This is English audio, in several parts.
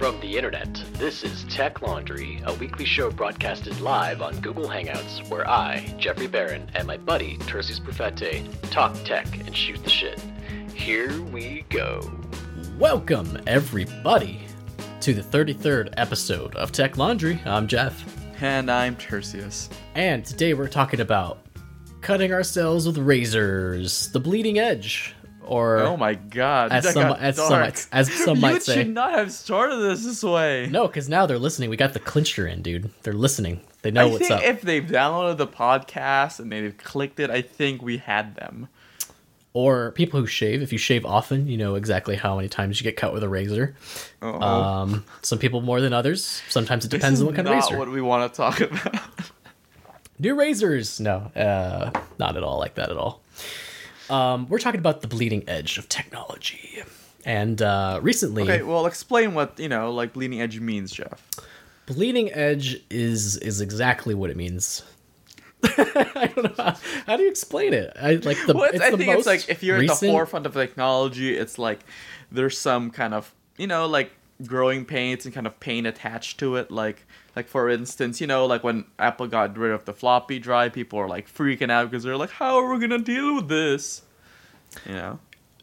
from the internet. This is Tech Laundry, a weekly show broadcasted live on Google Hangouts, where I, Jeffrey Barron, and my buddy, Tercius Perfette, talk tech and shoot the shit. Here we go. Welcome, everybody, to the 33rd episode of Tech Laundry. I'm Jeff. And I'm Tercius. And today we're talking about cutting ourselves with razors, the bleeding edge, or Oh my god. as some, as some, might- as some you might say. should not have started this this way. No, because now they're listening. We got the clincher in, dude. They're listening. They know I what's think up. if they've downloaded the podcast and they've clicked it, I think we had them. or people who shave. If you shave often, you know exactly how many times you get cut with a razor. Uh-oh. Um, some people more than others. Sometimes it depends on what kind not of razor. what we want to talk about. New razors. No, uh, not at all like that at all. Um, we're talking about the bleeding edge of technology. And uh, recently, okay, well, explain what you know, like bleeding edge means, Jeff. bleeding edge is is exactly what it means. I don't know how, how do you explain it. I like the. Well, it's, it's I the think it's like if you're at the forefront of technology, it's like there's some kind of you know like growing pains and kind of pain attached to it. Like like for instance, you know like when Apple got rid of the floppy drive, people are like freaking out because they're like, how are we gonna deal with this? You know.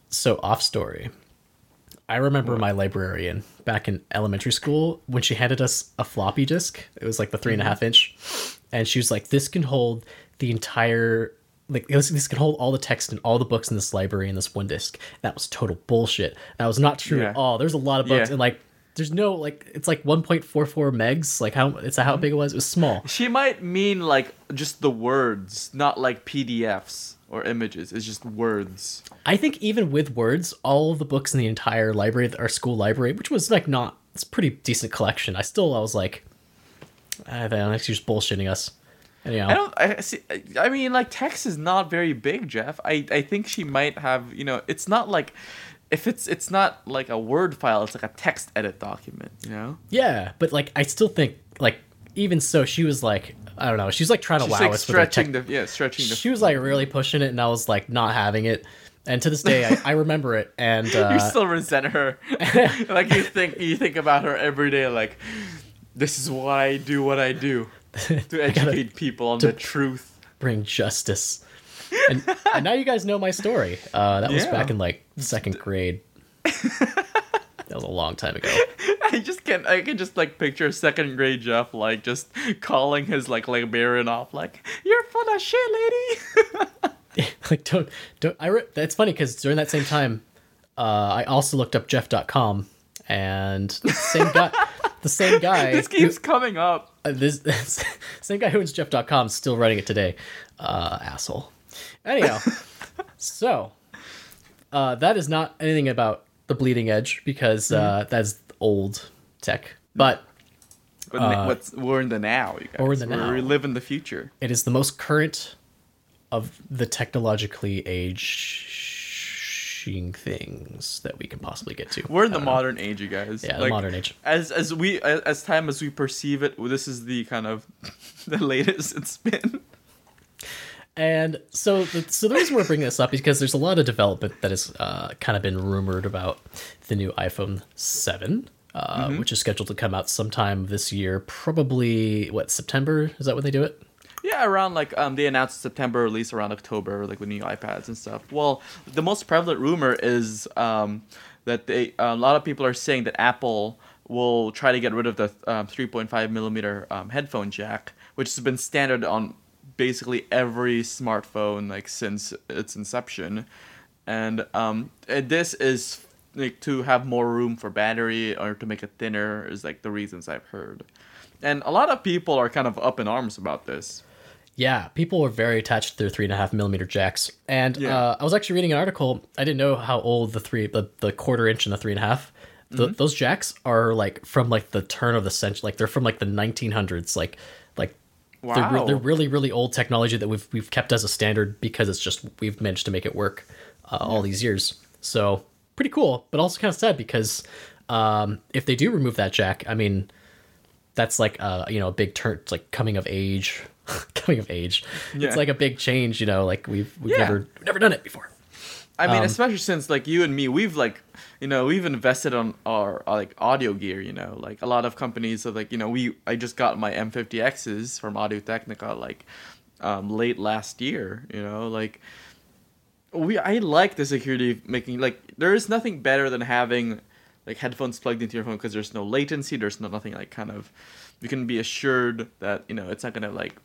So off story. I remember my librarian back in elementary school when she handed us a floppy disk. It was like the three and a mm-hmm. half inch, and she was like, "This can hold the entire like this, this can hold all the text and all the books in this library in this one disk." That was total bullshit. That was not true Yeah. at all. There's a lot of books Yeah. and like there's no like it's like 1.44 megs. Like how it's how big it was. It was small. She might mean like just the words, not like PDFs or images. It's just words. I think even with words, all of the books in the entire library, our school library, which was like not, it's a pretty decent collection. I still, I was like, I don't think she's bullshitting us. Anyhow, I don't. I see. I mean, like text is not very big, Jeff. I I think she might have. You know, it's not like if it's it's not like a word file. It's like a text edit document. You know. yeah, but like, I still think like even so, she was like, I don't know, she was like trying to She's wow like us with her stretching tech. the yeah stretching the. She was like really pushing it, and I was like not having it. And to this day, I, I remember it. And uh, you still resent her. like you think you think about her every day. Like this is why I do what I do to educate people on the truth. bring justice. And, and now you guys know my story. Uh, that was Yeah. back in like second grade. that was a long time ago. I just can't. I can just like picture second grade Jeff like just calling his like librarian off like you're full of shit, lady. like don't don't I re- that's funny because during that same time uh I also looked up jeff.com and the same guy the same guy this keeps coming up. who, uh, this, this same guy who owns jeff.com is still running it today uh asshole anyhow so uh that is not anything about the bleeding edge because uh that's old tech but But n- what's we're in the now, you guys. Uh, we're in the now. We live in the future. it is the most current of the technologically aging things that we can possibly get to. We're in the I don't know. modern age, you guys. Yeah, the modern age. As as we as time as we perceive it, this is the kind of the latest it's been. And so, the, so the reason we're bringing this up is because there's a lot of development that has uh, kind of been rumored about the new iPhone 7, uh, Mm-hmm. which is scheduled to come out sometime this year. Probably what September? Is that when they do it? Yeah, around like um they announced September release around October, like with new iPads and stuff. Well, the most prevalent rumor is um that they a lot of people are saying that Apple will try to get rid of the um, 3.5 millimeter um, headphone jack, which has been standard on basically every smartphone like since its inception, and um and this is like to have more room for battery or to make it thinner is like the reasons I've heard. And a lot of people are kind of up in arms about this. Yeah, people were very attached to their three and a half millimeter jacks, and Yeah. uh, I was actually reading an article. I didn't know how old the three, the, the quarter inch and the three and a half. The, Those jacks are like from like the turn of the century, like they're from like the 1900s, like like they're, re- they're really really old technology that we've we've kept as a standard because it's just we've managed to make it work uh, all these years. So pretty cool, but also kind of sad because um, if they do remove that jack, I mean, that's like uh you know a big turn it's like coming of age coming of age Yeah. it's like a big change you know like we've we've Yeah. never we've never done it before I mean, Um, especially since like you and me, we've like, you know, we've invested on our, uh, like audio gear. You know, like a lot of companies are like, you know, we I just got my M50Xs from Audio Technica like um, late last year. You know, like we I like the security making like there is nothing better than having like headphones plugged into your phone because there's no latency. There's no nothing like kind of you can be assured that you know it's not gonna like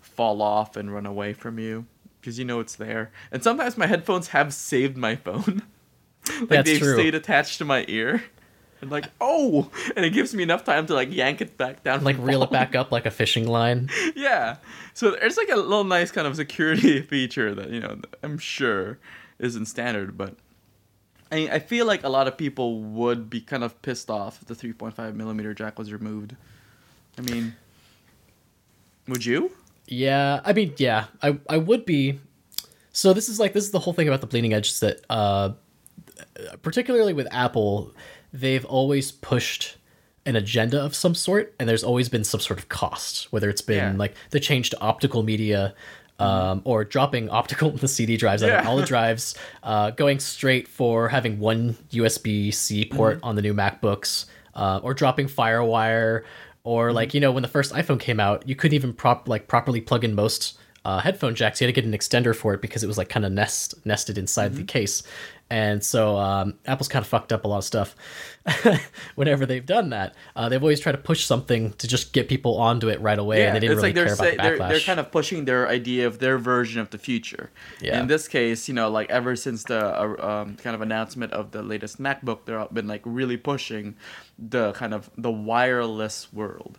fall off and run away from you because you know it's there. And sometimes my headphones have saved my phone. like That's they've true. stayed attached to my ear. And like, oh, and it gives me enough time to like yank it back down. like reel it back up like a fishing line. Yeah. So there's like a little nice kind of security feature that, you know, I'm sure isn't standard, but I I feel like a lot of people would be kind of pissed off if the 3.5 millimeter jack was removed. I mean, would you? Yeah, I mean, yeah, I I would be. So this is like this is the whole thing about the bleeding edge is that, uh, particularly with Apple, they've always pushed an agenda of some sort, and there's always been some sort of cost, whether it's been Yeah. Like the change to optical media. Um, or dropping optical the CD drives out of all the drives, uh, going straight for having one USB C port Mm-hmm. on the new MacBooks, uh, or dropping FireWire, or Mm-hmm. like you know when the first iPhone came out, you couldn't even prop like properly plug in most uh, headphone jacks. You had to get an extender for it because it was like kind of nest nested inside Mm-hmm. the case, and so um, Apple's kind of fucked up a lot of stuff. Whenever they've done that, uh, they've always tried to push something to just get people onto it right away, and they didn't it's really like they're, care say, about the they're they're kind of pushing their idea of their version of the future. Yeah. In this case, you know, like ever since the uh, um, kind of announcement of the latest MacBook, they've been like really pushing the kind of the wireless world.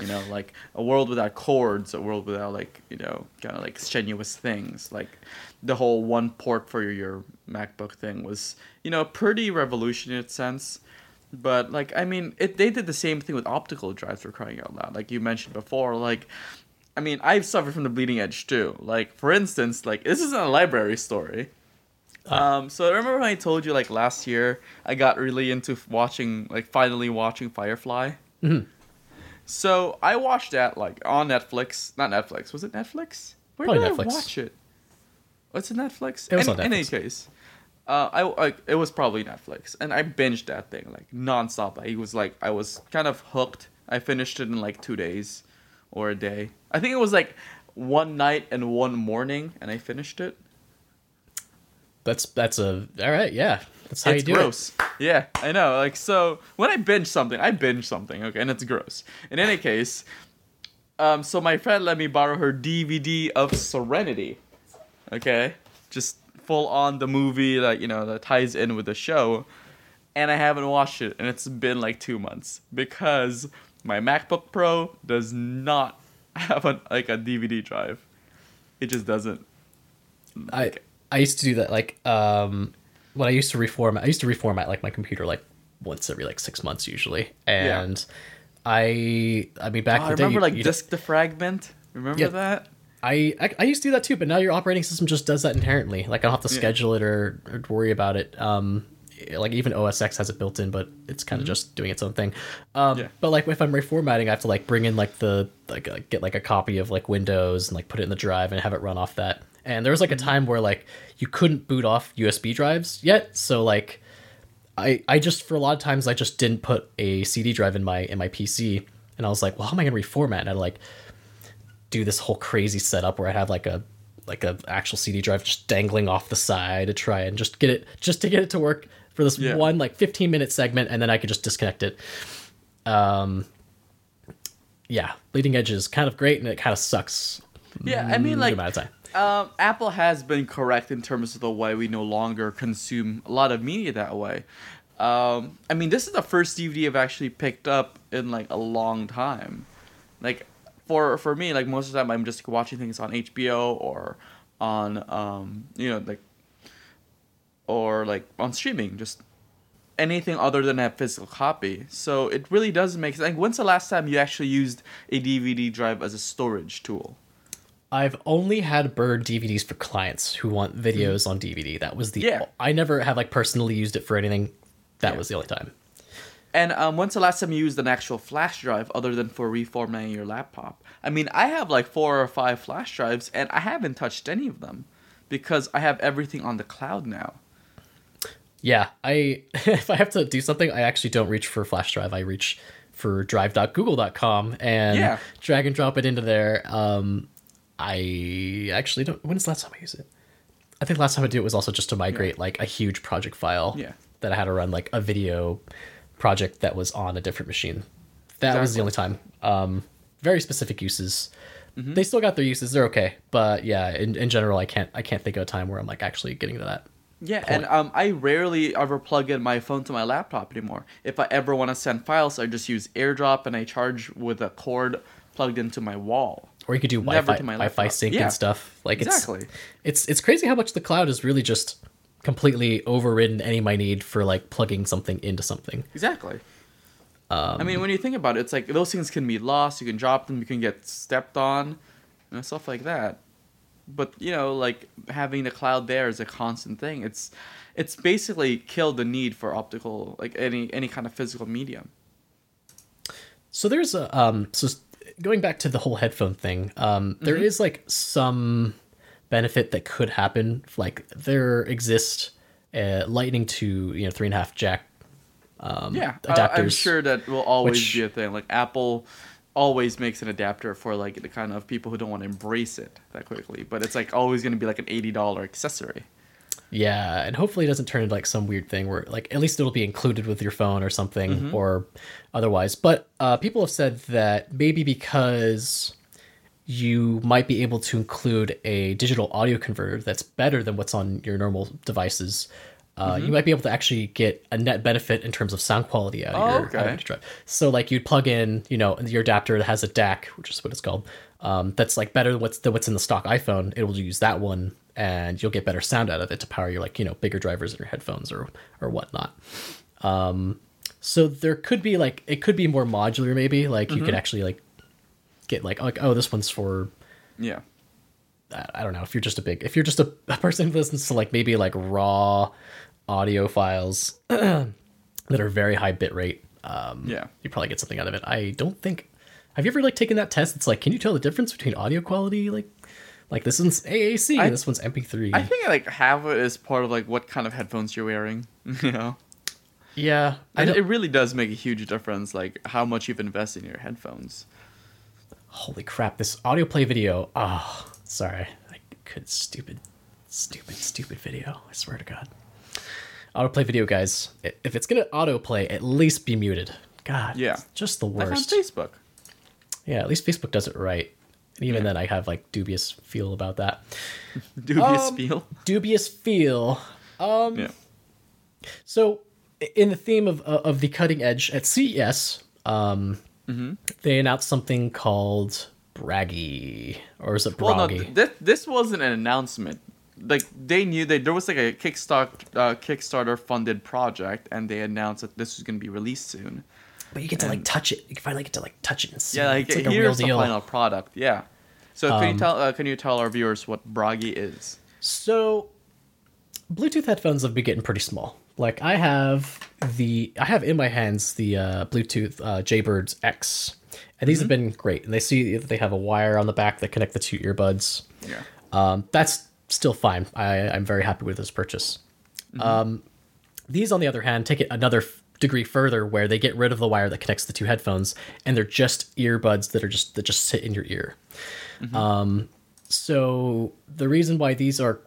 You know, like a world without cords, a world without like you know, kind of like strenuous things. Like the whole one port for your, your MacBook thing was, you know, pretty revolutionary in its sense. But like, I mean, it they did the same thing with optical drives for crying out loud. Like you mentioned before, like, I mean, I've suffered from the bleeding edge too. Like for instance, like this isn't a library story. Um, so I remember when I told you like last year I got really into watching like finally watching Firefly. Mhm. So I watched that like on Netflix. Not Netflix. Was it Netflix? Where Probably did Netflix. I watch it? What's it Netflix? It was in, on in any case, uh, I like it was probably Netflix, and I binged that thing like nonstop. I was like I was kind of hooked. I finished it in like two days or a day. I think it was like one night and one morning, and I finished it. That's that's a all right. Yeah, that's how it's you do gross. Yeah, I know. Like so, when I binge something, I binge something. Okay, and it's gross. In any case, um, so my friend let me borrow her DVD of Serenity. Okay, just full on the movie that you know that ties in with the show, and I haven't watched it, and it's been like two months because my MacBook Pro does not have a, like a DVD drive. It just doesn't. I I used to do that like um when I used to reformat. I used to reformat like my computer like once every like six months usually, Yeah. and I I mean back Oh, in the day, remember you- like you- disk defragment. Remember Yeah. that? I, I I used to do that too, but now your operating system just does that inherently. Like I don't have to Yeah. schedule it or, or worry about it. Um, like even OS X has it built in, but it's kind of just doing its own thing. Um, Mm-hmm. Yeah. but like if I'm reformatting, I have to like bring in like the like uh, get like a copy of like Windows and like put it in the drive and have it run off that. And there was like a Mm-hmm. time where like you couldn't boot off USB drives yet, so like I I just for a lot of times I just didn't put a CD drive in my in my PC, and I was like, well, how am I gonna reformat? And I like do this whole crazy setup where I have like a like a actual CD drive just dangling off the side to try and just get it just to get it to work for this Yeah. one like 15 minute segment, and then I could just disconnect it. Um, yeah, bleeding edge is kind of great, and it kind of sucks. Yeah, I mean, like, um, Apple has been correct in terms of the way we no longer consume a lot of media that way. Um, I mean, this is the first DVD I've actually picked up in like a long time. Like, for for me, like most of the time, I'm just watching things on HBO or on, um, you know, like, or like on streaming, just anything other than a physical copy. So it really does make sense. Like, when's the last time you actually used a DVD drive as a storage tool? I've only had Bird DVDs for clients who want videos on DVD. That was the Yeah. I never have like personally used it for anything. That Yeah. was the only time. And um, when's the last time you used an actual flash drive other than for reformatting your laptop? I mean, I have like four or five flash drives, and I haven't touched any of them because I have everything on the cloud now. Yeah, I if I have to do something, I actually don't reach for flash drive. I reach for drive.google.com and Yeah. drag and drop it into there. Um, I actually don't. When's the last time I used it? I think the last time I did it was also just to migrate like a huge project file. Yeah. That I had to run like a video project that was on a different machine. That was the only time. Um, very specific uses. Mm-hmm. They still got their uses. They're okay, but yeah, in, in general, I can't I can't think of a time where I'm like actually getting to that. Yeah, and um, I rarely ever plug in my phone to my laptop anymore. If I ever want to send files, I just use AirDrop and I charge with a cord plugged into my wall. Or you could do Never Wi-Fi, Wi-Fi sync Yeah. and stuff. Like Exactly. it's it's it's crazy how much the cloud is really just completely overridden any of my need for like plugging something into something. Exactly. Um, I mean, when you think about it, it's like those things can be lost. You can drop them. You can get stepped on, you know, stuff like that. But you know, like having the cloud there is a constant thing. It's it's basically killed the need for optical, like any any kind of physical medium. So there's a um so going back to the whole headphone thing, um there Mm-hmm. is like some benefit that could happen. Like there exist uh, lightning to you know three and a half jack um, yeah, adapters. I'm sure that will always which- be a thing. Like Apple always makes an adapter for like the kind of people who don't want to embrace it that quickly. But it's like always going to be like an eighty dollar accessory. Yeah, and hopefully it doesn't turn into like some weird thing where like at least it'll be included with your phone or something Mm-hmm. or otherwise. But uh, people have said that maybe because you might be able to include a digital audio converter that's better than what's on your normal devices. Uh, Mm-hmm. You might be able to actually get a net benefit in terms of sound quality out of Oh, your okay. audio drive. So, like, you'd plug in, you know, your adapter that has a DAC, which is what it's called. Um, that's like better than what's than what's in the stock iPhone. It will use that one, and you'll get better sound out of it to power your like you know bigger drivers in your headphones or or whatnot. Um, so there could be like it could be more modular, maybe like you Mm-hmm. could actually like get like like oh this one's for Yeah. I I don't know if you're just a big if you're just a, a person who listens to like maybe like raw audio files that are very high bit rate um Yeah. you probably get something out of it i don't think have you ever like taken that test it's like can you tell the difference between audio quality like like this one's aac I- this one's mp3 I think like have it is part of like what kind of headphones you're wearing. You know. yeah i And it really does make a huge difference, like how much you've invested in your headphones. holy crap this audio play video oh sorry i could stupid stupid stupid video i swear to god autoplay video guys if it's gonna autoplay at least be muted god Yeah. just the Like on worst Facebook. yeah at least facebook does it right and even then i have like dubious feel about that Dubious Um, feel. dubious feel um Yeah. So, in the theme of uh, of the cutting edge at CES, um, Mm-hmm. they announced something called Bragi, or is it Well, no, th- this this wasn't an announcement. Like they knew that there was like a Kickstarter uh, Kickstarter funded project, and they announced that this was going to be released soon. but you get to like touch it. You can finally get to like touch it and see. Yeah, like, it's like a real the deal. Final product. Yeah. So can you tell uh, can you tell our viewers what Bragi is? So, Bluetooth headphones have been getting pretty small. Like I have the I have in my hands the uh, Bluetooth uh, Jaybirds X, and these have been great. And they see that they have a wire on the back that connect the two earbuds. Yeah. Um, that's still fine. I, I'm very happy with this purchase. Um, these, on the other hand, take it another degree further, where they get rid of the wire that connects the two headphones, and they're just earbuds that are just that just sit in your ear. Um, so the reason why these are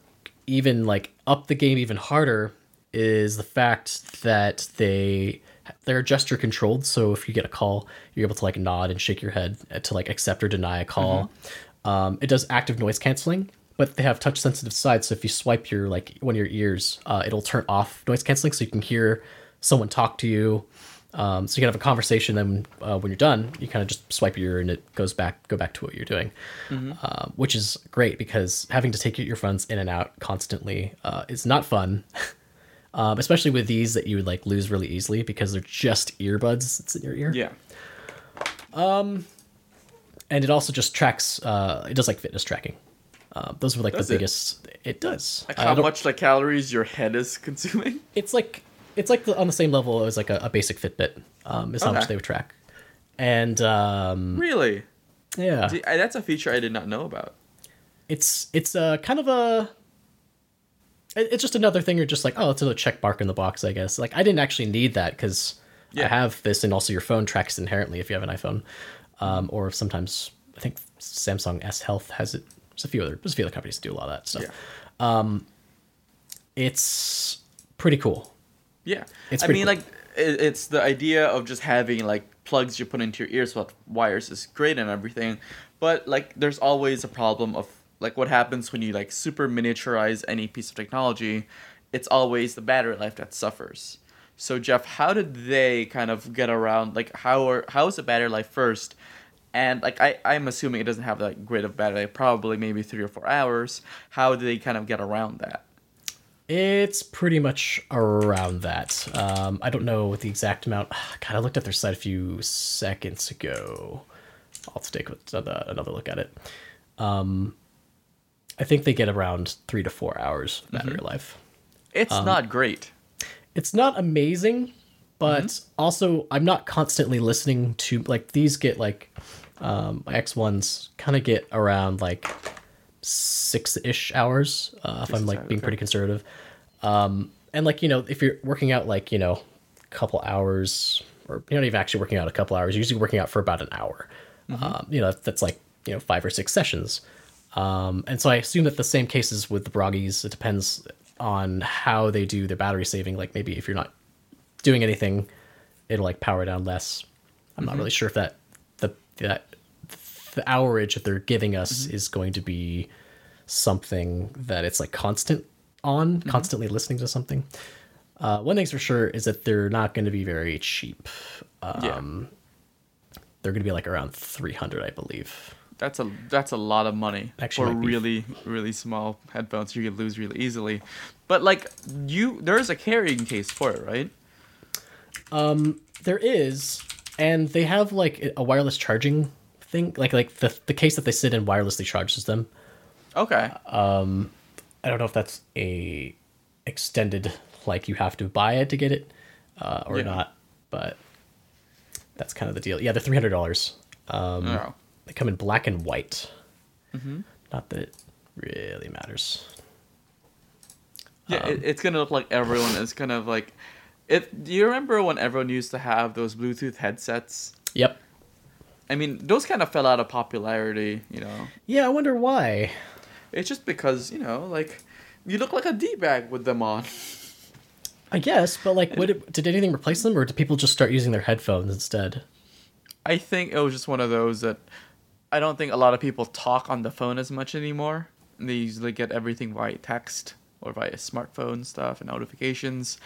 even like up the game even harder is the fact that they they're gesture controlled. So if you get a call, you're able to like nod and shake your head to like accept or deny a call. Um, it does active noise canceling, but they have touch sensitive sides. So if you swipe your like one of your ears, uh, it'll turn off noise canceling, so you can hear someone talk to you. Um, so you can have a conversation. Then uh, when you're done, you kind of just swipe your ear and it goes back go back to what you're doing, uh, which is great because having to take your earphones in and out constantly uh, is not fun. um, especially with these that you would like lose really easily because they're just earbuds. It's in your ear Yeah. Um, and it also just tracks uh it does like fitness tracking uh, those were like Does the it? biggest it, does Like how much like calories your head is consuming? it's like it's like on the same level as like a, a basic fitbit um is how much they would track and um Really? yeah See, I- that's a feature I did not know about. it's it's uh kind of a it's just another thing. You're just like, oh, it's a check mark in the box, I guess. Like I didn't actually need that because I have this, and also your phone tracks inherently if you have an iPhone, um, or sometimes I think Samsung S Health has it. There's a few other there's a few other companies that do a lot of that stuff. Yeah. It's pretty cool. Yeah, It's I mean, cool. like it, it's the idea of just having like plugs you put into your ears with wires is great and everything, but like there's always a problem of like what happens when you like super miniaturize any piece of technology. It's always the battery life that suffers. So Jeff, how did they kind of get around? Like how are how is the battery life first? And like I, I'm assuming it doesn't have that great of battery probably maybe three or four hours. How do they kind of get around that? It's pretty much around that. Um, I don't know what the exact amount. God, I looked at their site a few seconds ago. I'll take another another look at it. Um, I think they get around three to four hours battery life. It's Um, not great. It's not amazing, but also I'm not constantly listening to like these get like um, my X ones kind of get around like six ish hours uh, if I'm like being okay. pretty conservative. Um, and like you know if you're working out like you know a couple hours or you're not even actually working out a couple hours, you're usually working out for about an hour. Um, you know that's like you know five or six sessions. Um, and so I assume that the same cases with the Bragis, it depends on how they do their battery saving. Like maybe if you're not doing anything, it'll like power down less. I'm not really sure if that the that the hourage that they're giving us is going to be something that it's like constant on, constantly listening to something. Uh, one thing's for sure is that they're not going to be very cheap. Um, They're going to be like around 300, I believe. That's a that's a lot of money Actually for really really small headphones. You could lose really easily, but like you, there is a carrying case for it, right? Um, There is, and they have like a wireless charging thing. Like like the the case that they sit in wirelessly charges them. Okay. Um, I don't know if that's a extended like you have to buy it to get it uh, or Yeah. not, but that's kind of the deal. Yeah, they're three hundred dollars. Um, Oh. They come in black and white. Mm-hmm. Not that it really matters. Yeah, um, it, it's gonna look like everyone is kind of like. If Do you remember when everyone used to have those Bluetooth headsets? Yep. I mean, those kind of fell out of popularity. You know, Yeah, I wonder why. it's just because you know, like, you look like a d bag with them on. I guess, but like, would it, did anything replace them, or did people just start using their headphones instead? I think it was just one of those that I don't think a lot of people talk on the phone as much anymore. They usually get everything via text or via smartphone stuff and notifications.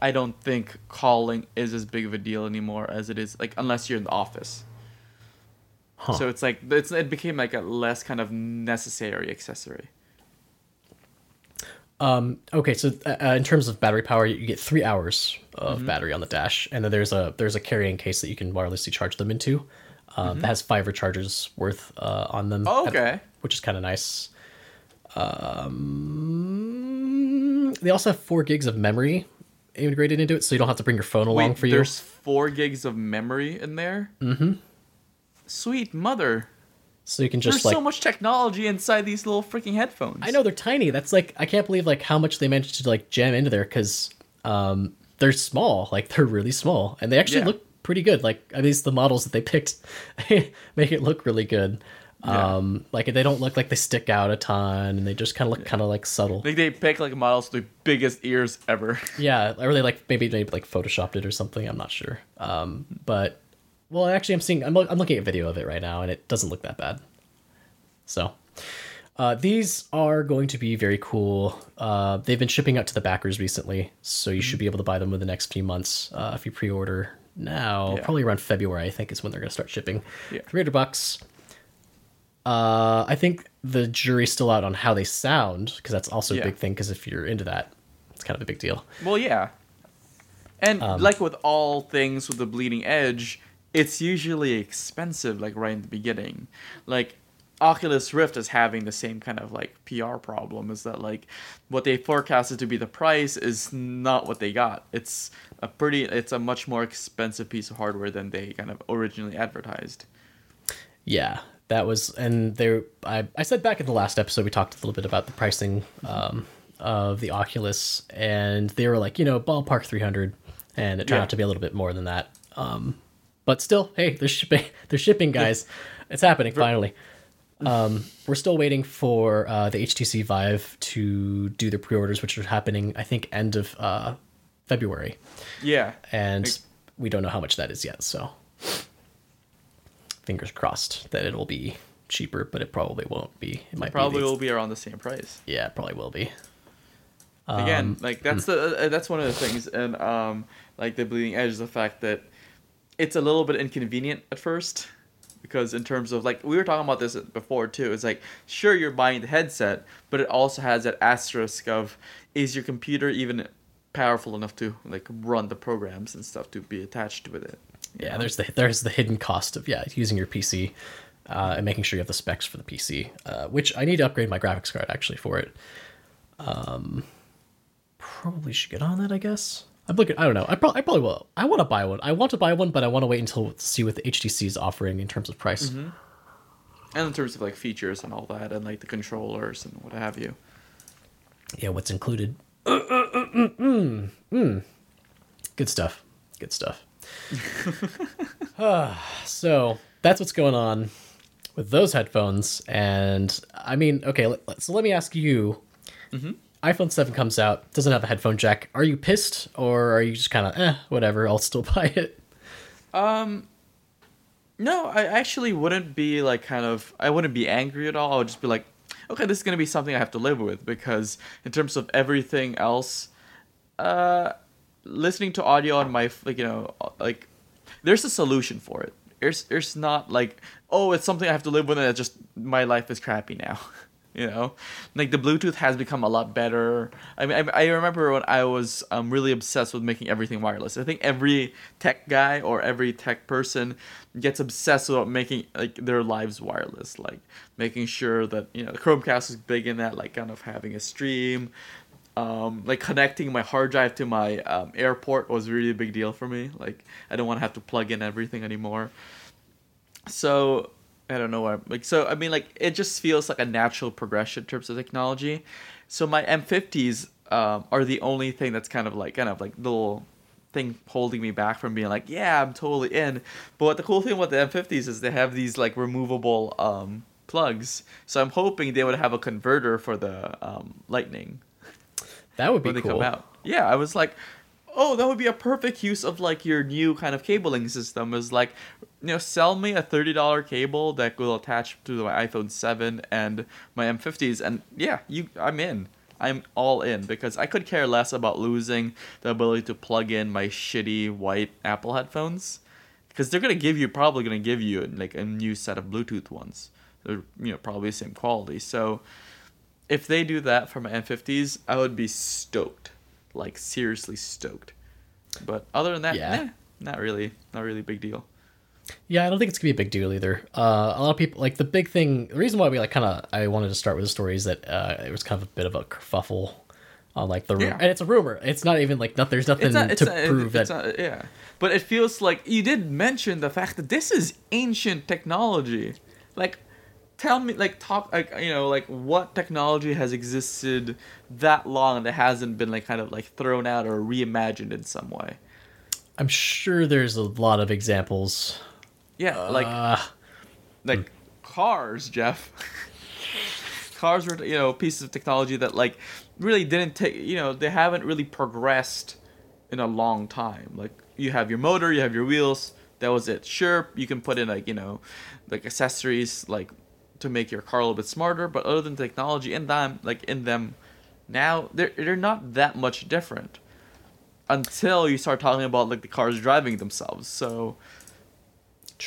I don't think calling is as big of a deal anymore as it is like unless you're in the office. Huh. So it's like it's it became like a less kind of necessary accessory. Um, Okay, so uh, uh, in terms of battery power, you get three hours of Mm-hmm. battery on the dash, and then there's a there's a carrying case that you can wirelessly charge them into. Um, That has five recharges worth uh, on them. Mm-hmm. Oh, okay. which is kind of nice. Um, they also have four gigs of memory integrated into it, so you don't have to bring your phone along Wait, for you. there's four gigs of memory in there. Mm-hmm. Sweet mother. So you can There's just like so much technology inside these little freaking headphones. I know they're tiny. That's like I can't believe like how much they managed to like jam into there because um, they're small. Like they're really small, and they actually Yeah. look pretty good. Like at least the models that they picked make it look really good. Yeah. Um, like they don't look like they stick out a ton, and they just kind of look kind of like subtle. Like they pick like models with the biggest ears ever. Yeah, or they like maybe maybe like photoshopped it or something. I'm not sure. Um, but well, actually, I'm seeing I'm I'm looking at video of it right now, and it doesn't look that bad. So. Uh, these are going to be very cool. Uh, they've been shipping out to the backers recently, so you should be able to buy them in the next few months uh, if you pre-order now. Yeah. Probably around February, I think, is when they're going to start shipping. Yeah. Three hundred bucks. Uh, I think the jury's still out on how they sound because that's also Yeah. a big thing. Because if you're into that, it's kind of a big deal. Well, yeah. And Um, like with all things with the bleeding edge, it's usually expensive like right in the beginning. Like Oculus Rift is having the same kind of like PR problem is that like what they forecasted to be the price is not what they got. It's a pretty it's a much more expensive piece of hardware than they kind of originally advertised. Yeah, that was, and there. I I said back in the last episode we talked a little bit about the pricing um, of the Oculus, and they were like, you know, ballpark 300, and it turned Yeah. out to be a little bit more than that. Um, but still, hey, they're shipping. They're shipping, guys. it's happening finally. Um, we're still waiting for uh, the HTC Vive to do the pre-orders, which are happening, I think, end of uh, February, Yeah. and we don't know how much that is yet. So, fingers crossed that it'll be cheaper, but it probably won't be. It might Probably be the- will be around the same price. Yeah, it probably will be. again Um, like that's the uh, that's one of the things and um like the bleeding edge is the fact that it's a little bit inconvenient at first because in terms of like we were talking about this before too it's like sure you're buying the headset but it also has that asterisk of is your computer even powerful enough to like run the programs and stuff to be attached with it Yeah, there's the there's the hidden cost of yeah using your PC uh, and making sure you have the specs for the PC, uh, which I need to upgrade my graphics card actually for it. Um, probably should get on that, I guess. I'm looking. I don't know. I, pro- I probably will. I want to buy one. I want to buy one, but I want to wait until see what the HTC is offering in terms of price. and in terms of like features and all that and like the controllers and what have you Yeah, what's included? Mm, mm. Good stuff. Good stuff. Ah, so that's what's going on with those headphones. And I mean, okay, so let me ask you iPhone 7 comes out, doesn't have a headphone jack. Are you pissed or are you just kind of, eh, whatever, I'll still buy it? Um, No, I actually wouldn't be like kind of I wouldn't be angry at all. I would just be like, okay, this is gonna be something I have to live with because in terms of everything else, uh, listening to audio on my like you know like there's a solution for it. There's there's not like oh it's something I have to live with and it's just my life is crappy now. you know? Like the bluetooth has become a lot better. I mean i, I remember when i was um, really obsessed with making everything wireless. I think every tech guy or every tech person gets obsessed about making like their lives wireless. Like making sure that you know the chromecast is big in that like kind of having a stream. Um, like connecting my hard drive to my um, airport was really a big deal for me. Like i don't want to have to plug in everything anymore. So I don't know what like so I mean like it just feels like a natural progression in terms of technology. So my M50s um, are the only thing that's kind of like kind of like the little thing holding me back from being like yeah I'm totally in. But what the cool thing about the M50s is they have these like removable um, plugs. So I'm hoping they would have a converter for the um, Lightning That would be when they cool. come out. Yeah, I was like, oh, that would be a perfect use of like your new kind of cabling system. Is like, you know, sell me a thirty dollar cable that will attach to my iPhone seven and my M50s, and yeah, you, I'm in. I'm all in because I could care less about losing the ability to plug in my shitty white Apple headphones, because they're gonna give you probably gonna give you like a new set of Bluetooth ones. They're you know probably the same quality. So if they do that for my M50s, I would be stoked, like seriously stoked. But other than that, Yeah. not really, not really big deal. Yeah, I don't think it's gonna be a big deal either. Uh, a lot of people like the big thing. The reason why we like kind of I wanted to start with the story is that uh, it was kind of a bit of a kerfuffle on like the rumor, Yeah. and it's a rumor. It's not even like not, there's nothing It's not, it's to not, prove it's that. not- yeah. But it feels like you did mention the fact that this is ancient technology. Like, tell me, like, talk, like, you know, like, what technology has existed that long that hasn't been like kind of like thrown out or reimagined in some way? I'm sure there's a lot of examples. Yeah, like Uh, like cars, Jeff. cars were you know pieces of technology that like really didn't take you know they haven't really progressed in a long time. Like you have your motor, you have your wheels. That was it. Sure, you can put in like you know like accessories like to make your car a little bit smarter, but other than technology in them like in them now they're they're not that much different until you start talking about like the cars driving themselves. So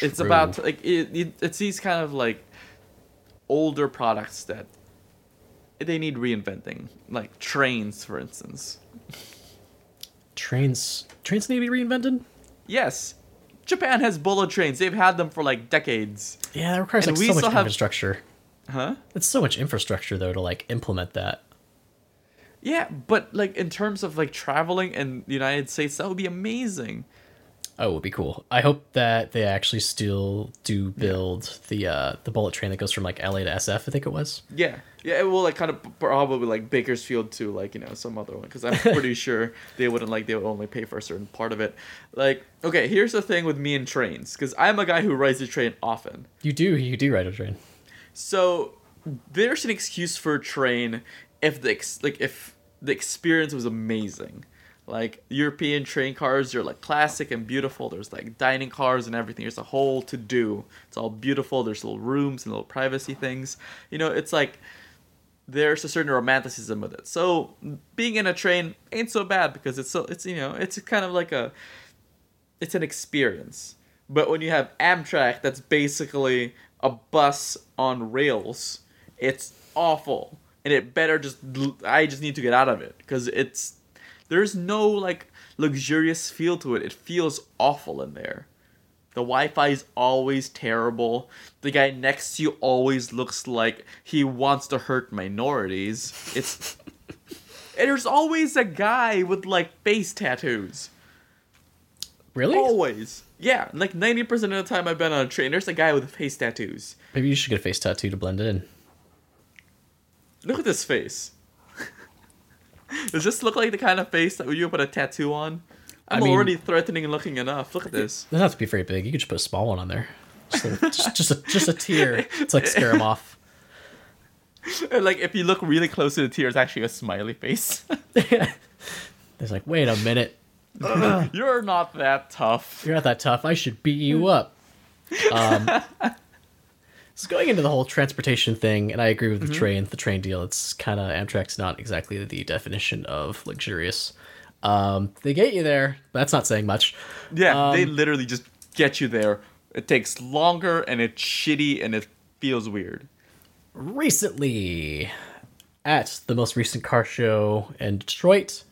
it's true. about like it, it, it's these kind of like older products that they need reinventing like trains for instance trains. Trains need to be reinvented. yes japan has bullet trains they've had them for like decades Yeah, that requires And like we so much have- infrastructure. huh It's so much infrastructure though to like implement that. yeah but like in terms of like traveling in the united states that would be amazing Oh, it would be cool. I hope that they actually still do build the uh, the bullet train that goes from like LA to SF. I think it was. Yeah, yeah, it will like kind of probably like Bakersfield to like you know some other one because I'm pretty sure they wouldn't like they would only pay for a certain part of it. Like, okay, here's the thing with me and trains because I'm a guy who rides a train often. You do, you do ride a train. So there's an excuse for a train if the ex- like if the experience was amazing. Like European train cars, they're like classic and beautiful. There's like dining cars and everything. There's a whole to do. It's all beautiful. There's little rooms and little privacy things. You know, it's like there's a certain romanticism with it. So being in a train ain't so bad because it's so it's you know it's kind of like a it's an experience. But when you have Amtrak, that's basically a bus on rails. It's awful, and it better just I just need to get out of it because it's there's no like luxurious feel to it. It feels awful in there. The Wi-Fi is always terrible. The guy next to you always looks like he wants to hurt minorities. It's and there's always a guy with like face tattoos. Really? Always. Yeah, like 90% of the time I've been on a train, there's a guy with face tattoos. Maybe you should get a face tattoo to blend in. Look at this face. Does this look like the kind of face that you would put a tattoo on? I'm I mean- already threatening looking enough. Look at this. Doesn't have to be very big. You could just put a small one on there. Just a, just, just a just a tear. It's like scare him off. And like if you look really close to the tear, it's actually a smiley face. It's like, wait a minute, You're not that tough. you're not that tough. I should beat you up. Um, so going into the whole transportation thing, and I agree with the train, the train deal. It's kind of Amtrak's not exactly the definition of luxurious. Um, they get you there. But that's not saying much. Yeah, they Um, literally just get you there. It takes longer and it's shitty and it feels weird. recently at the most recent car show in Detroit,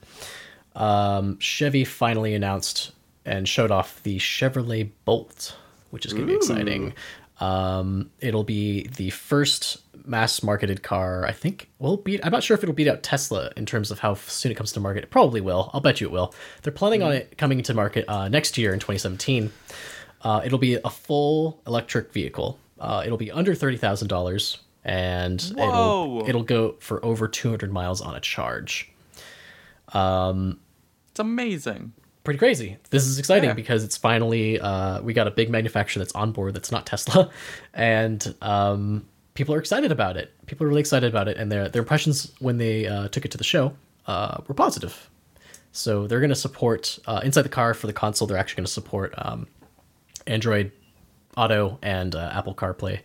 um, Chevy finally announced and showed off the Chevrolet Bolt, which is going to be exciting. Um, it'll be the first mass marketed car. I think will beat. I'm not sure if it'll beat out Tesla in terms of how soon it comes to market. It probably will. I'll bet you it will. They're planning on it coming to market uh, next year in 2017. Uh, it'll be a full electric vehicle. Uh, it'll be under thirty thousand dollars, and Whoa. it'll it'll go for over two hundred miles on a charge. It's amazing. Pretty crazy. This is exciting Yeah. because it's finally uh, we got a big manufacturer that's on board that's not Tesla, and um, people are excited about it. People are really excited about it, and their their impressions when they uh, took it to the show uh, were positive. So they're going to support uh, inside the car for the console. They're actually going to support um, Android Auto and uh, Apple CarPlay.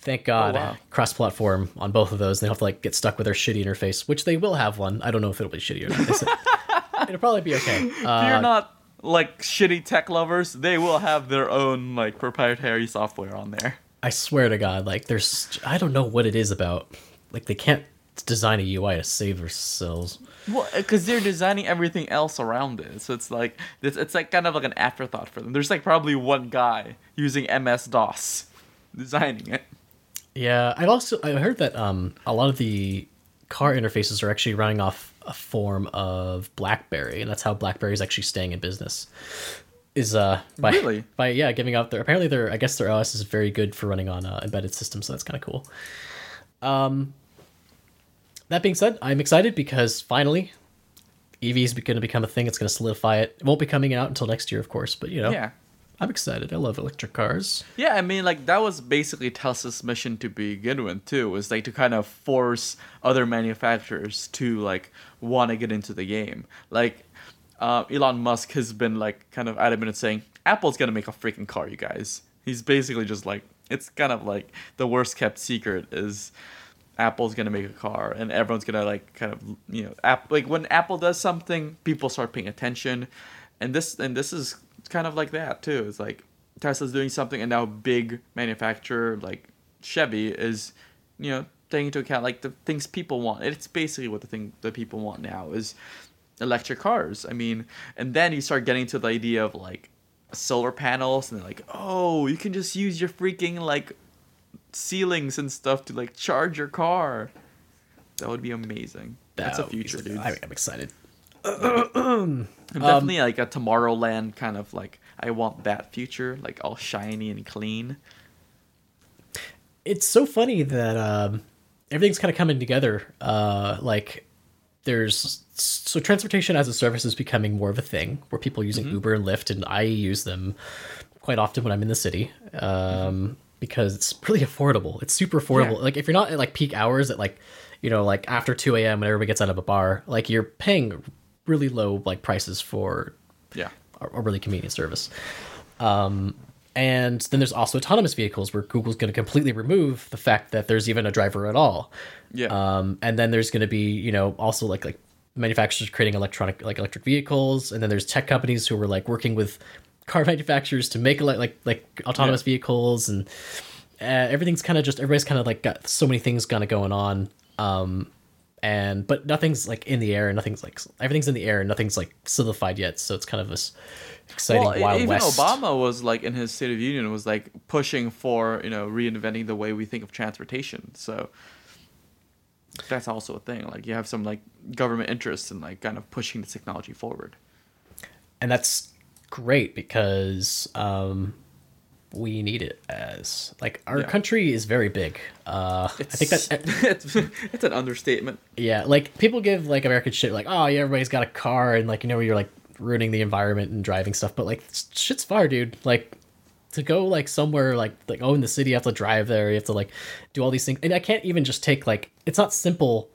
Thank God, wow. cross-platform on both of those. They don't have to like get stuck with their shitty interface, which they will have one. I don't know if it'll be shitty or not. It'll probably be okay. if Uh, you're not like shitty tech lovers, they will have their own like proprietary software on there. I swear to God, like there's I don't know what it is about. Like they can't design a UI to save themselves. Well, because they're designing everything else around it, so it's like it's, it's like kind of like an afterthought for them. There's like probably one guy using MS DOS designing it. Yeah, I've also I heard that um a lot of the car interfaces are actually running off a form of BlackBerry, and that's how BlackBerry is actually staying in business. Is uh by Really? by yeah giving out their apparently their I guess their OS is very good for running on uh, embedded systems, so that's kind of cool. Um, that being said, I'm excited because finally, EV is going to become a thing. It's going to solidify it. It won't be coming out until next year, of course, but you know, Yeah. I'm excited. I love electric cars. Yeah, I mean, like that was basically Tesla's mission to begin with too. Was like to kind of force other manufacturers to like want to get into the game. Like uh, Elon Musk has been like kind of adamant in saying Apple's gonna make a freaking car, you guys. He's basically just like it's kind of like the worst kept secret is Apple's gonna make a car, and everyone's gonna like kind of you know, app like when Apple does something, people start paying attention, and this and this is kind of like that too. It's like Tesla's doing something, and now big manufacturer like Chevy is, you know, taking into account like the things people want. It's basically what the thing that people want now is electric cars. I mean, and then you start getting to the idea of like solar panels, and they're like, oh, you can just use your freaking like ceilings and stuff to like charge your car. That would be amazing. That's a That would be future, dude. I'm excited. And definitely like a Tomorrowland kind of like I want that future, like all shiny and clean. it's so funny that um, everything's kind of coming together. Uh, like there's so transportation as a service is becoming more of a thing where people are using Uber and Lyft, and I use them quite often when I'm in the city um, because it's really affordable. It's super affordable. Yeah. Like if you're not at like peak hours at like you know like after 2 a.m. when everybody gets out of a bar, like you're paying really low like prices for Yeah. a, really convenient service. Um, and then there's also autonomous vehicles where Google's going to completely remove the fact that there's even a driver at all. Yeah. Um, and then there's going to be, you know, also like like manufacturers creating electronic like electric vehicles, and then there's tech companies who are like working with car manufacturers to make like like, like autonomous Yeah. vehicles, and uh, everything's kind of just everybody's kind of like got so many things kind of going on. Um, and but nothing's like in the air, and nothing's like everything's in the air, and nothing's like solidified yet. So it's kind of this exciting well, wild even west. Obama was like in his State of Union was like pushing for you know reinventing the way we think of transportation. So that's also a thing. Like you have some like government interest in like kind of pushing the technology forward. and that's great because um, we need it as like our Yeah. country is very big. Uh, I think that it's, it's an understatement. yeah, like people give like American shit like oh yeah everybody's got a car and like you know you're like ruining the environment and driving stuff, but like shit's far, dude. Like to go like somewhere like like oh in the city you have to drive there you have to like do all these things and I can't even just take like it's not simple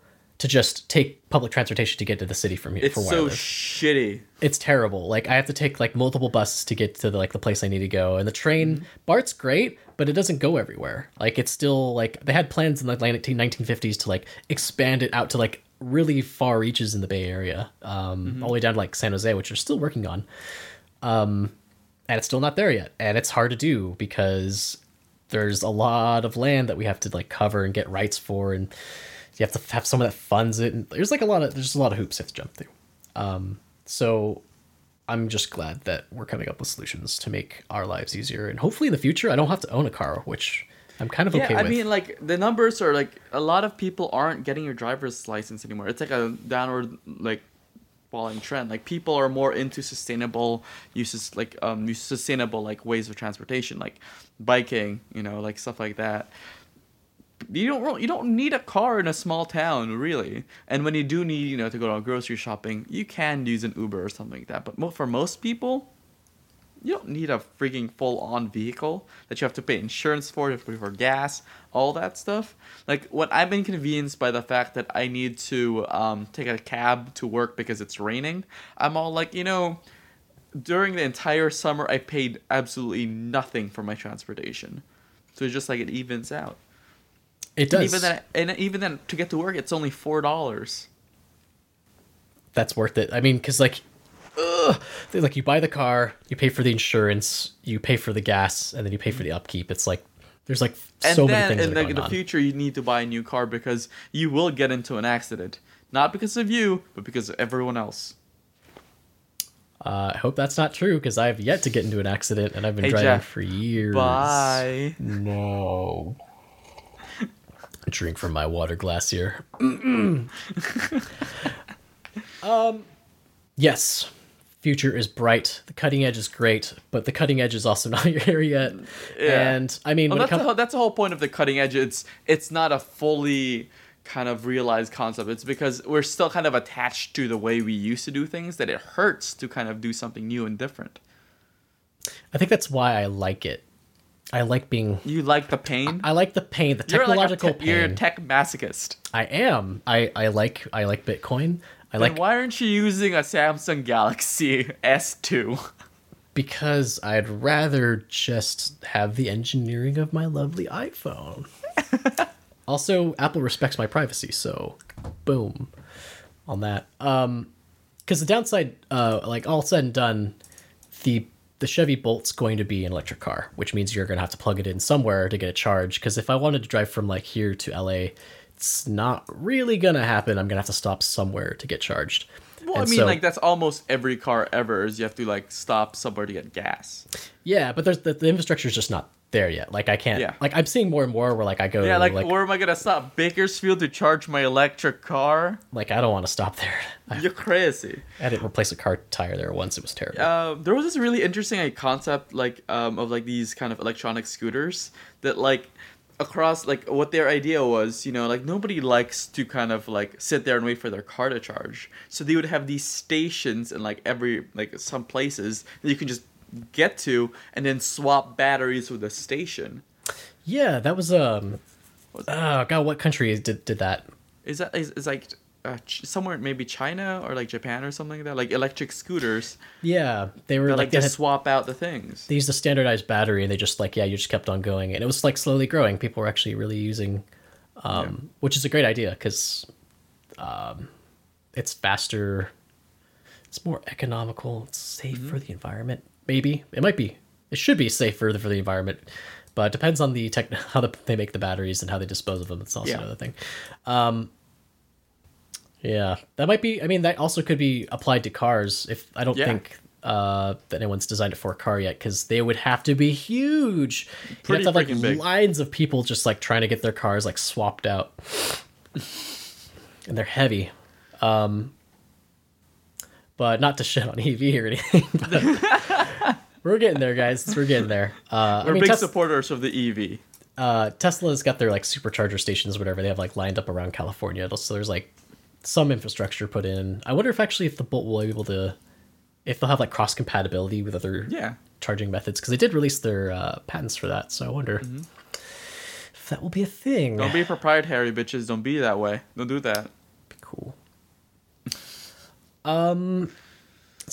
to just take public transportation to get to the city from here It's I so shitty. it's terrible. Like I have to take like multiple buses to get to the, like the place I need to go, and the train BART's great, but it doesn't go everywhere. Like it's still like they had plans in the like 19, 1950s to like expand it out to like really far reaches in the Bay Area, um, all the way down to like San Jose, which they're still working on. Um, and it's still not there yet, and it's hard to do because there's a lot of land that we have to like cover and get rights for, and you have to have someone that funds it. And there's like a lot of there's a lot of hoops you have to jump through. Um, so I'm just glad that we're coming up with solutions to make our lives easier, and hopefully in the future I don't have to own a car, which I'm kind of Yeah, okay I with. mean, like the numbers are like a lot of people aren't getting your driver's license anymore. It's like a downward like falling trend. Like people are more into sustainable uses, like um sustainable like ways of transportation, like biking, you know, like stuff like that. You don't you don't need a car in a small town really, and when you do need you know to go to grocery shopping, you can use an Uber or something like that. But for most people, you don't need a freaking full on vehicle that you have to pay insurance for, you have to pay for gas, all that stuff. Like when I'm inconvenienced by the fact that I need to um, take a cab to work because it's raining, I'm all like, you know, during the entire summer I paid absolutely nothing for my transportation. So it's just like it evens out. It And does. even then and even then to get to work it's only four dollars. That's worth it. I mean, because like, ugh, like you buy the car, you pay for the insurance, you pay for the gas, and then you pay for the upkeep. It's like there's like And so then many things in that are the, going the on. future, you need to buy a new car because you will get into an accident. Not because of you, but because of everyone else. Uh, I hope that's not true because I've yet to get into an accident and I've been Hey, driving Jeff. for years. Bye. No. Drink from my water glass here. um, yes, future is bright. The cutting edge is great, but the cutting edge is also not here yet. Yeah. And I mean, Well, that's, the, whole- that's the whole point of the cutting edge. It's it's not a fully kind of realized concept. It's because we're still kind of attached to the way we used to do things that it hurts to kind of do something new and different. I think that's why I like it. I like being. You like the pain. I like the pain, the you're technological te- you're a tech masochist. I am. I I like I like Bitcoin. I Then like why aren't you using a Samsung Galaxy S2? because I'd rather just have the engineering of my lovely iPhone. also, Apple respects my privacy, so boom on that. Um, because the downside, uh, like all said and done, the the Chevy Bolt's going to be an electric car, which means you're going to have to plug it in somewhere to get it charged. Because if I wanted to drive from like here to LA, it's not really going to happen. I'm going to have to stop somewhere to get charged. Well, And I mean, so- like that's almost every car ever. Is you have to like stop somewhere to get gas. Yeah, but there's the, the infrastructure is just not there yet. Like I can't. Yeah. Like I'm seeing more and more where like I go. Yeah, like, like, where am I gonna stop? Bakersfield to charge my electric car? like I don't want to stop there. You're crazy. I didn't replace a car tire there once. It was terrible. Uh, there was this really interesting like, concept like um, of like these kind of electronic scooters that like across like what their idea was you know like nobody likes to kind of like sit there and wait for their car to charge so they would have these stations in like every like some places that you can just get to and then swap batteries with a station Yeah, that was um. Oh god, what country did did that? is that is, is like uh, ch- somewhere maybe china or like japan or something like that like electric scooters Yeah, they were that like like they, had, swap out the things they used a standardized battery, and they just like yeah, you just kept on going, and it was like slowly growing. People were actually really using, um, which is a great idea because, um, it's faster, it's more economical, it's safe Mm-hmm. for the environment. Maybe it might be. It should be safer for the environment, but it depends on the tech how the, they make the batteries and how they dispose of them. It's also Yeah. another thing. Um, yeah, that might be. I mean, that also could be applied to cars. If I don't Yeah. think uh, that anyone's designed it for a car yet, because they would have to be huge. Pretty You'd have to have like big. lines of people just like trying to get their cars like swapped out, and they're heavy. Um, but not to shit on EV or anything. but we're getting there, guys. We're getting there. Uh, we're I mean, big Tes- supporters of the ev uh, Tesla's got their like supercharger stations, whatever they have like lined up around California. So there's like some infrastructure put in. I wonder if actually if the Bolt will be able to, if they'll have like cross compatibility with other yeah charging methods because they did release their uh, patents for that. So I wonder if that will be a thing. Mm-hmm. Don't be proprietary, bitches. Don't be that way. Don't do that. cool. Um,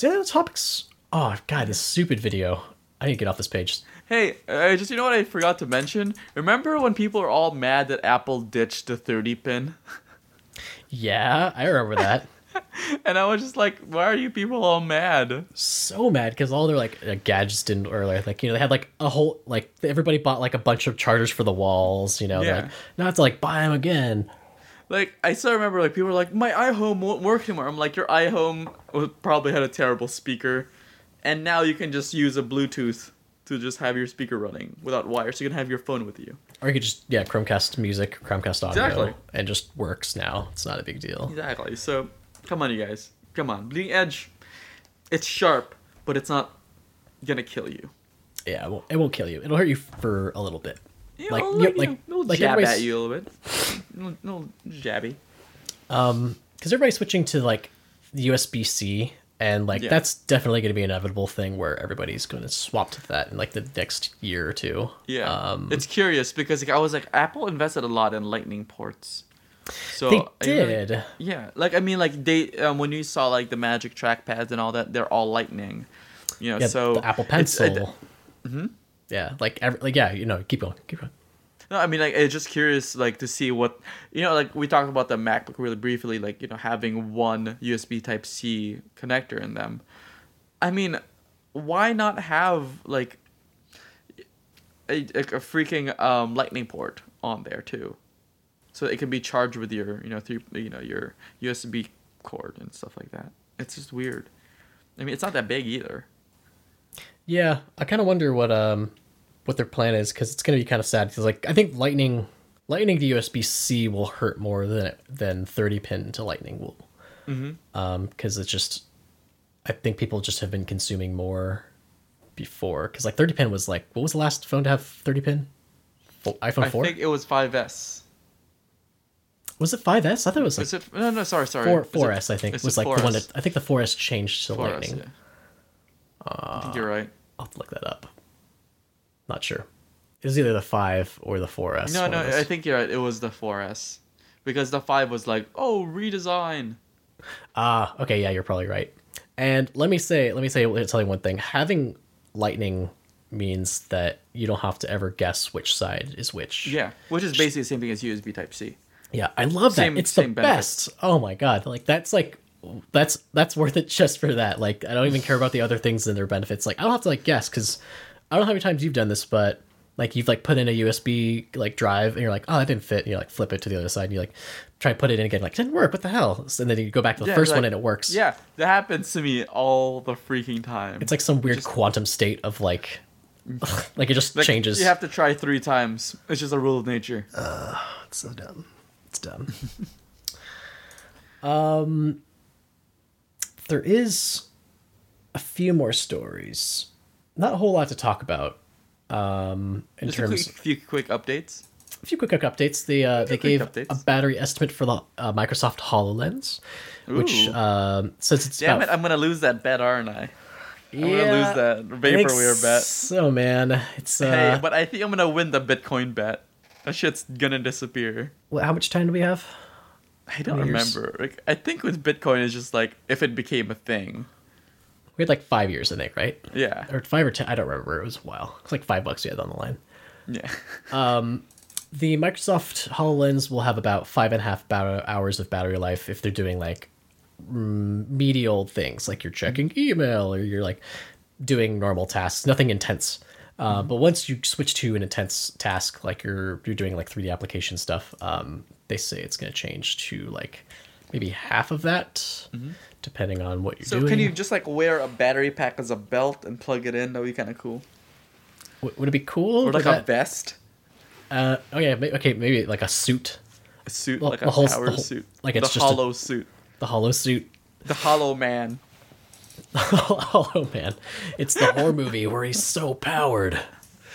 there any other topics? Oh god, this stupid video. I need to get off this page. Hey, uh, just you know what I forgot to mention? Remember when people are all mad that Apple ditched the 30 pin? Yeah, I remember that. And I was just like, why are you people all mad? so mad because all their like uh, gadgets didn't or like, you know they had like a whole like everybody bought like a bunch of chargers for the walls you know Yeah. like now have to like buy them again Like, I still remember, like, people were like, my iHome won't work anymore. I'm like, your iHome probably had a terrible speaker. And now you can just use a Bluetooth to just have your speaker running without wires. So you can have your phone with you. or you could just yeah Chromecast music Chromecast audio Exactly. and just works now it's not a big deal Exactly. So, come on, you guys. Come on. Bleeding Edge, it's sharp, but it's not gonna kill you. yeah it won't, it won't kill you it'll hurt you for a little bit You Like, like, like- you know, little like jab everybody's- at you a little bit. little, little jabby. because um, everybody's switching to like USB C and like Yeah. that's definitely going to be an inevitable thing where everybody's going to swap to that in like the next year or two Yeah. um, it's curious because like, I was like, Apple invested a lot in Lightning ports. So they did yeah, like I mean, like they um, when you saw like the Magic trackpads and all that, they're all Lightning. You know, yeah so the Apple Pencil yeah like every, like yeah you know keep going keep going No, I mean like it's just curious like to see what you know like we talked about the MacBook really briefly like you know having one USB Type C connector in them. I mean, why not have like a, a, freaking um, Lightning port on there too, so it can be charged with your you know through you know your USB cord and stuff like that. It's just weird. I mean, it's not that big either. Yeah, I kind of wonder what um what their plan is because it's gonna be kind of sad because like I think Lightning Lightning to USB C will hurt more than than 30 pin to Lightning will. Mm-hmm. Um, because it's just I think people just have been consuming more before because like 30 pin was like what was the last phone to have 30 pin? IPhone I 4 think it was 5S. was it 5S? I thought it was like Is it? No, no, sorry, sorry. 4 Is it- 4S. I think was like the one 4S? that I think the 4S changed to 4S, Lightning. yeah. I think you're right. I'll have to look that up. Not sure. It was either the 5 or the 4S. No, no. I think you're right. It was the 4S. Because the 5 was like, oh, redesign. Ah, okay, yeah, you're probably right. And let me say, let me say, tell you one thing. Having lightning means that you don't have to ever guess which side is which. Yeah, which is basically the same thing as USB Type C. yeah, I love that. Same- it's the benefits. best. Oh my god, like that's like that's that's worth it just for that. Like I don't even care about the other things and their benefits. Like I don't have to like guess because I don't know how many times you've done this, but like you've like put in a USB like drive and you're like, oh, that didn't fit. And you like flip it to the other side and you like try to put it in again, like didn't work. What the hell? And then you go back to the Yeah, first like- one and it works. Yeah, that happens to me all the freaking time. It's like some weird Just- quantum state of like like it just Like, changes. You have to try three times. It's just a rule of nature. It's so dumb. It's dumb. um, there is a few more stories. Not a whole lot to talk about. Um, in just a terms, quick, few quick updates. a few quick updates. They uh, they quick gave updates. a battery estimate for the uh, Microsoft Hololens, which Ooh. um, says it's Damn about it! I'm gonna lose that bet, aren't I? I'm yeah, gonna lose that vaporware bet. So man, it's uh, hey, but I think I'm gonna win the Bitcoin bet. That shit's gonna disappear. wh- how much time do we have? I don't remember. Like, I think with Bitcoin, it's just like if it became a thing. We had like five years, I think, right? Yeah. Or five or ten. I don't remember. It was a while. It's like five bucks we had on the line. Yeah. Um, the Microsoft HoloLens will have about five and a half hours of battery life if they're doing like medial things, like you're checking email or you're like doing normal tasks, nothing intense. Uh, But once you switch to an intense task, like you're you're doing like 3D application stuff, um, they say it's going to change to like maybe half of that, depending on what you're So doing. So can you just like wear a battery pack as a belt and plug it in? That would be kind of cool. W- Would it be cool? Or like a that- vest, uh, oh yeah, okay, maybe like a suit, a suit, Well, like a whole- power whole- suit, like it's the just a- hollow suit, the hollow suit. the hollow man. oh man, it's the horror movie where he's so powered.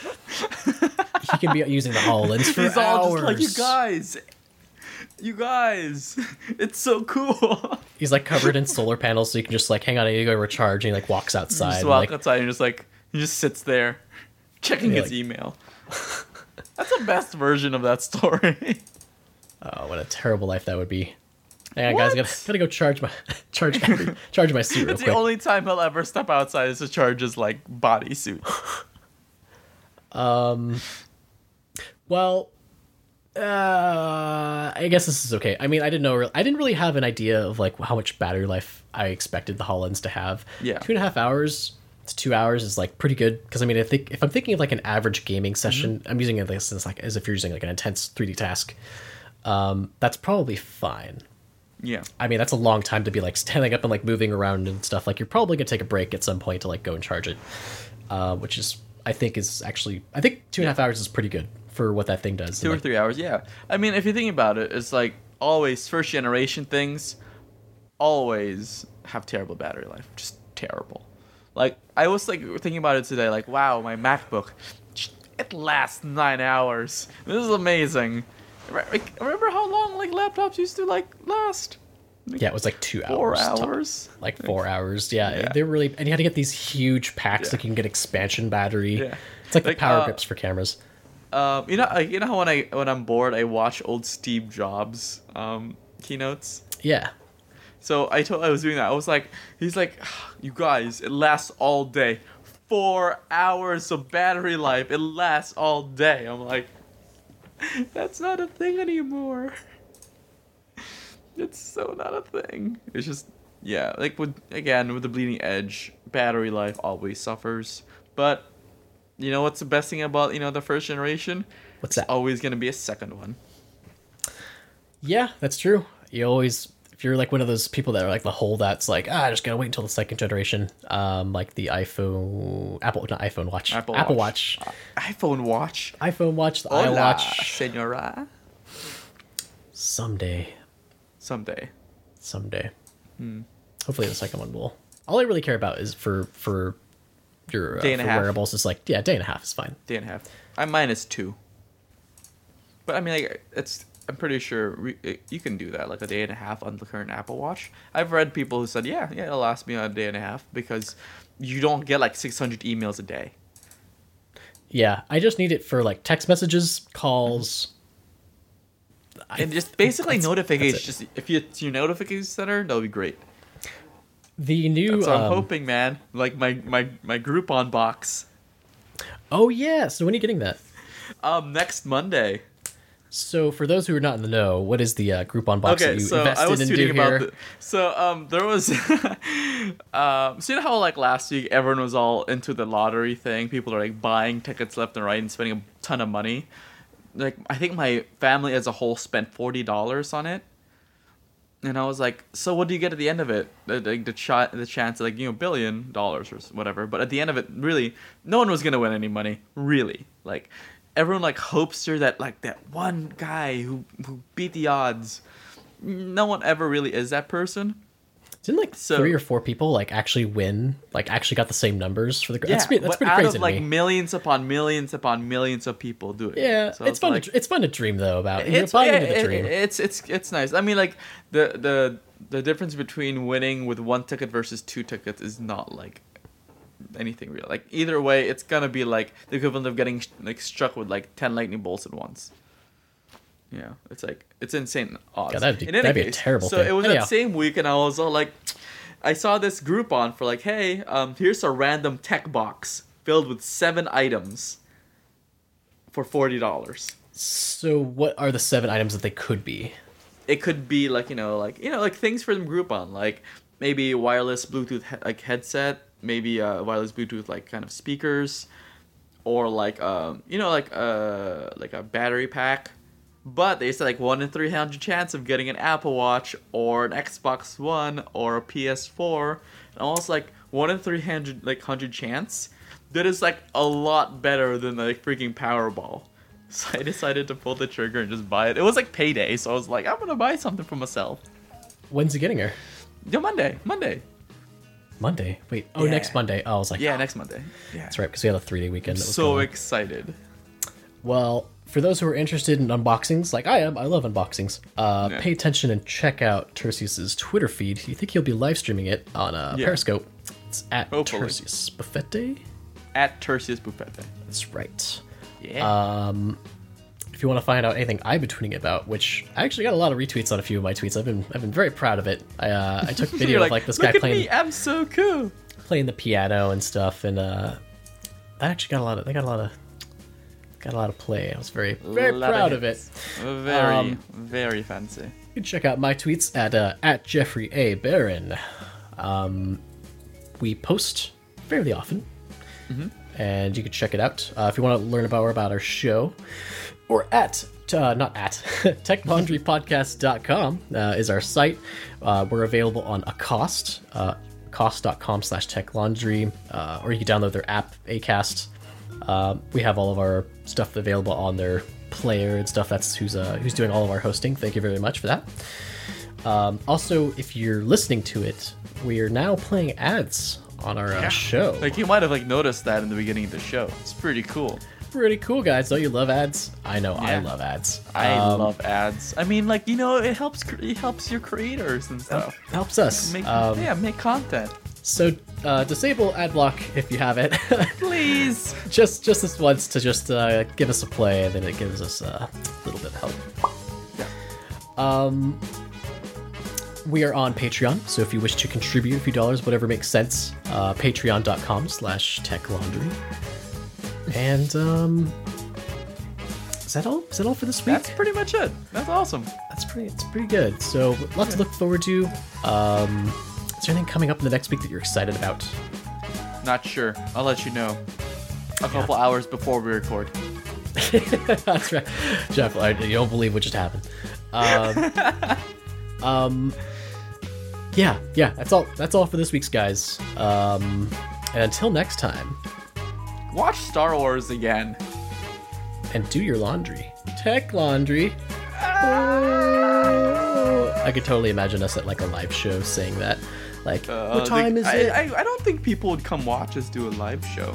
he can be using the Hololens for He's all just like you guys, you guys. It's so cool. He's like covered in solar panels, so you can just like hang on, I need to go recharge, and he like walks outside. just and, walk like, outside and just like he just sits there, checking his like- email. That's the best version of that story. oh, what a terrible life that would be. Hang on, guys, I gotta, gotta go charge my charge charge my suit real it's quick. the only time he'll ever step outside is to charge his like bodysuit. Um, well, uh, I guess this is okay. I mean, I didn't know. I didn't really have an idea of like how much battery life I expected the Hololens to have. Yeah. two and a half hours to two hours is like pretty good. Because I mean, I think if I'm thinking of like an average gaming session, I'm using it as as, like as if you're using like an intense 3D task. Um, that's probably fine. Yeah. I mean, that's a long time to be like standing up and like moving around and stuff. Like you're probably gonna take a break at some point to like go and charge it, uh, which is I think is actually I think two and a half hours is pretty good for what that thing does. Two or Like, three hours, yeah. I mean, if you think about it, it's like always first generation things always have terrible battery life. Just terrible. Like I was like thinking about it today, like, wow, my MacBook it lasts nine hours. This is amazing. Like, Remember how long like laptops used to like last? Yeah, it was like two Four hours. top- hours. Like four hours. Yeah, Yeah. they're really, and you had to get these huge packs Yeah. that you can get expansion battery. Yeah. It's like, Like, the power uh, grips for cameras. Um, you know, you know how when I when I'm bored, I watch old Steve Jobs um, keynotes. Yeah. So I told I was doing that. I was like, he's like, you guys, it lasts all day. Four hours of battery life. It lasts all day. I'm like, that's not a thing anymore. It's so not a thing. It's just yeah, like with again with the bleeding edge, battery life always suffers. But you know what's the best thing about you know the first generation? What's that? Always gonna be a second one. Yeah, that's true. You always, if you're like one of those people that are like the whole that's like, ah, just gotta wait until the second generation, um, like the iPhone, Apple, not iPhone Watch, Apple, Apple Watch. Watch, iPhone Watch. iPhone Watch, the Hola, iWatch. senora. Someday, Someday. someday. Hmm. Hopefully, the second one will. All I really care about is for for your uh, Day and a half. wearables is like yeah, day and a half is fine. Day and a half. I mine two. But I mean, like, it's. I'm pretty sure re- it- you can do that, like a day and a half on the current Apple Watch. I've read people who said, yeah, yeah, it'll last me a day and a half because you don't get like 600 emails a day. Yeah, I just need it for like text messages, calls. I- And just basically that's- notifications. that's Just if you it's your notification center, that'll be great. The new. So I'm um, hoping, man, like my my my Groupon box. Oh yeah, so when are you getting that? Um, next Monday. So for those who are not in the know, what is the uh, Groupon box that you so invested I was into tweeting here? about the, so um there was um so you know how like last week everyone was all into the lottery thing people are like buying tickets left and right and spending a ton of money like I think my family as a whole spent forty dollars on it and I was like, so what do you get at the end of it? Uh, the the, the chance like you know billion dollars or whatever. But at the end of it, really, no one was gonna win any money. Really, like everyone like hopes you're that like that one guy who who beat the odds. No one ever really is that person. Didn't like So- three or four people like actually win? Like actually got the same numbers for the. Yeah, that's, that's pretty out crazy of to like millions upon millions upon millions of people do it. yeah, So it's fun. like- to, it's fun to dream though about. You're it's yeah, into the it- dream. it's it's it's nice. I mean, like the the the difference between winning with one ticket versus two tickets is not like anything real. Like either way, it's gonna be like the equivalent of getting like struck with like ten lightning bolts at once. Yeah, it's like it's insane odds. God, that'd be- that'd be a terrible So thing. it was Anyhow. that same week, and I was all like, I saw this Groupon for like, hey, um, here's a random tech box filled with seven items for forty dollars. so, what are the seven items that they could be? it could be like you know like you know like things from Groupon like maybe wireless Bluetooth he- like headset, maybe uh, wireless Bluetooth like kind of speakers, or like um you know like uh like a battery pack. But they said like one in three hundred chance of getting an Apple Watch or an Xbox One or a PS4, and almost like one in three hundred like hundred chance. That is like a lot better than like freaking Powerball. So I decided to pull the trigger and just buy it. It was like payday, so I was like, I'm gonna buy something for myself. When's he getting her? Yeah, Monday, Monday. Monday. Wait. Oh, Yeah. next Monday. Oh, I was like, Yeah, ah. next Monday. Yeah. That's right, because we had a three day weekend. That was So going excited. Well, for those who are interested in unboxings, like I am, I love unboxings. Uh, Yeah. Pay attention and check out Tertius's Twitter feed. You think he'll be live streaming it on uh, Yeah. Periscope? It's at Hopefully. Tertius Buffette. At Tertius Buffette. That's right. Yeah. Um, if you want to find out anything I've been tweeting about, which I actually got a lot of retweets on a few of my tweets, I've been I've been very proud of it. I uh, I took video of like this guy playing me, I'm so cool. playing the piano and stuff, and uh, that actually got a lot of they got a lot of got a lot of play. I was very very Lot of proud of, it. Very, Um, very fancy. You can check out my tweets at uh, at Jeffrey A Barron. Um, we post fairly often, and you can check it out uh, if you want to learn about more about our show, or at uh, not at techlaundrypodcast.com uh, is our site. Uh, we're available on Acast, uh, cost.com slash techlaundry, uh, or you can download their app, Acast. Uh, we have all of our stuff available on their player and stuff. That's who's uh, who's doing all of our hosting. Thank you very much for that. Um, also, if you're listening to it, we are now playing ads on our uh, show. Like you might have like noticed that in the beginning of the show. It's pretty cool. Pretty cool, guys. Don't you love ads? I know I love ads. I Um, love ads. I mean, like you know, it helps. It helps your creators and stuff. helps us. Make Um, yeah, make content, So uh, disable ad block if you have it. please. just just this once to just uh, give us a play, and then it gives us a little bit of help. Yeah. Um, we are on Patreon, so if you wish to contribute a few dollars, whatever makes sense, uh, patreon.com slash techlaundry. And um, is that all? Is that all for this week? That's pretty much it. That's awesome. That's pretty. It's pretty good. So lots to look forward to. Um, is there anything coming up in the next week that you're excited about? Not sure. I'll let you know. A couple hours before we record. That's right, Jeff. I, you don't believe what just happened. Um, um, yeah, yeah. That's all. That's all for this week's guys. Um, and until next time, Watch Star Wars again. and do your laundry. Tech laundry. Oh, I could totally imagine us at like a live show saying that. Like, Uh, what time the- is I, it? I, I don't think people would come watch us do a live show.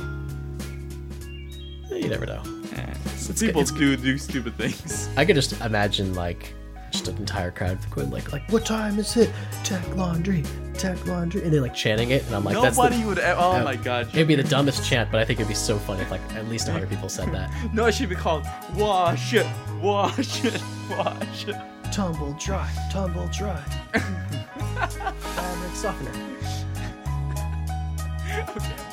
you never know. Eh, It's- people it's- do do stupid things. I could just imagine like just an entire crowd going like like what time is it? Tech laundry, tech laundry, and they're like chanting it, and I'm like that's the, Nobody would. Oh uh, my god. It'd be the dumbest chant, but I think it'd be so funny if like at least 100 people said that. No, it should be called Wash It, Wash It, Wash It. Tumble dry, tumble dry. Fabric softener. Okay.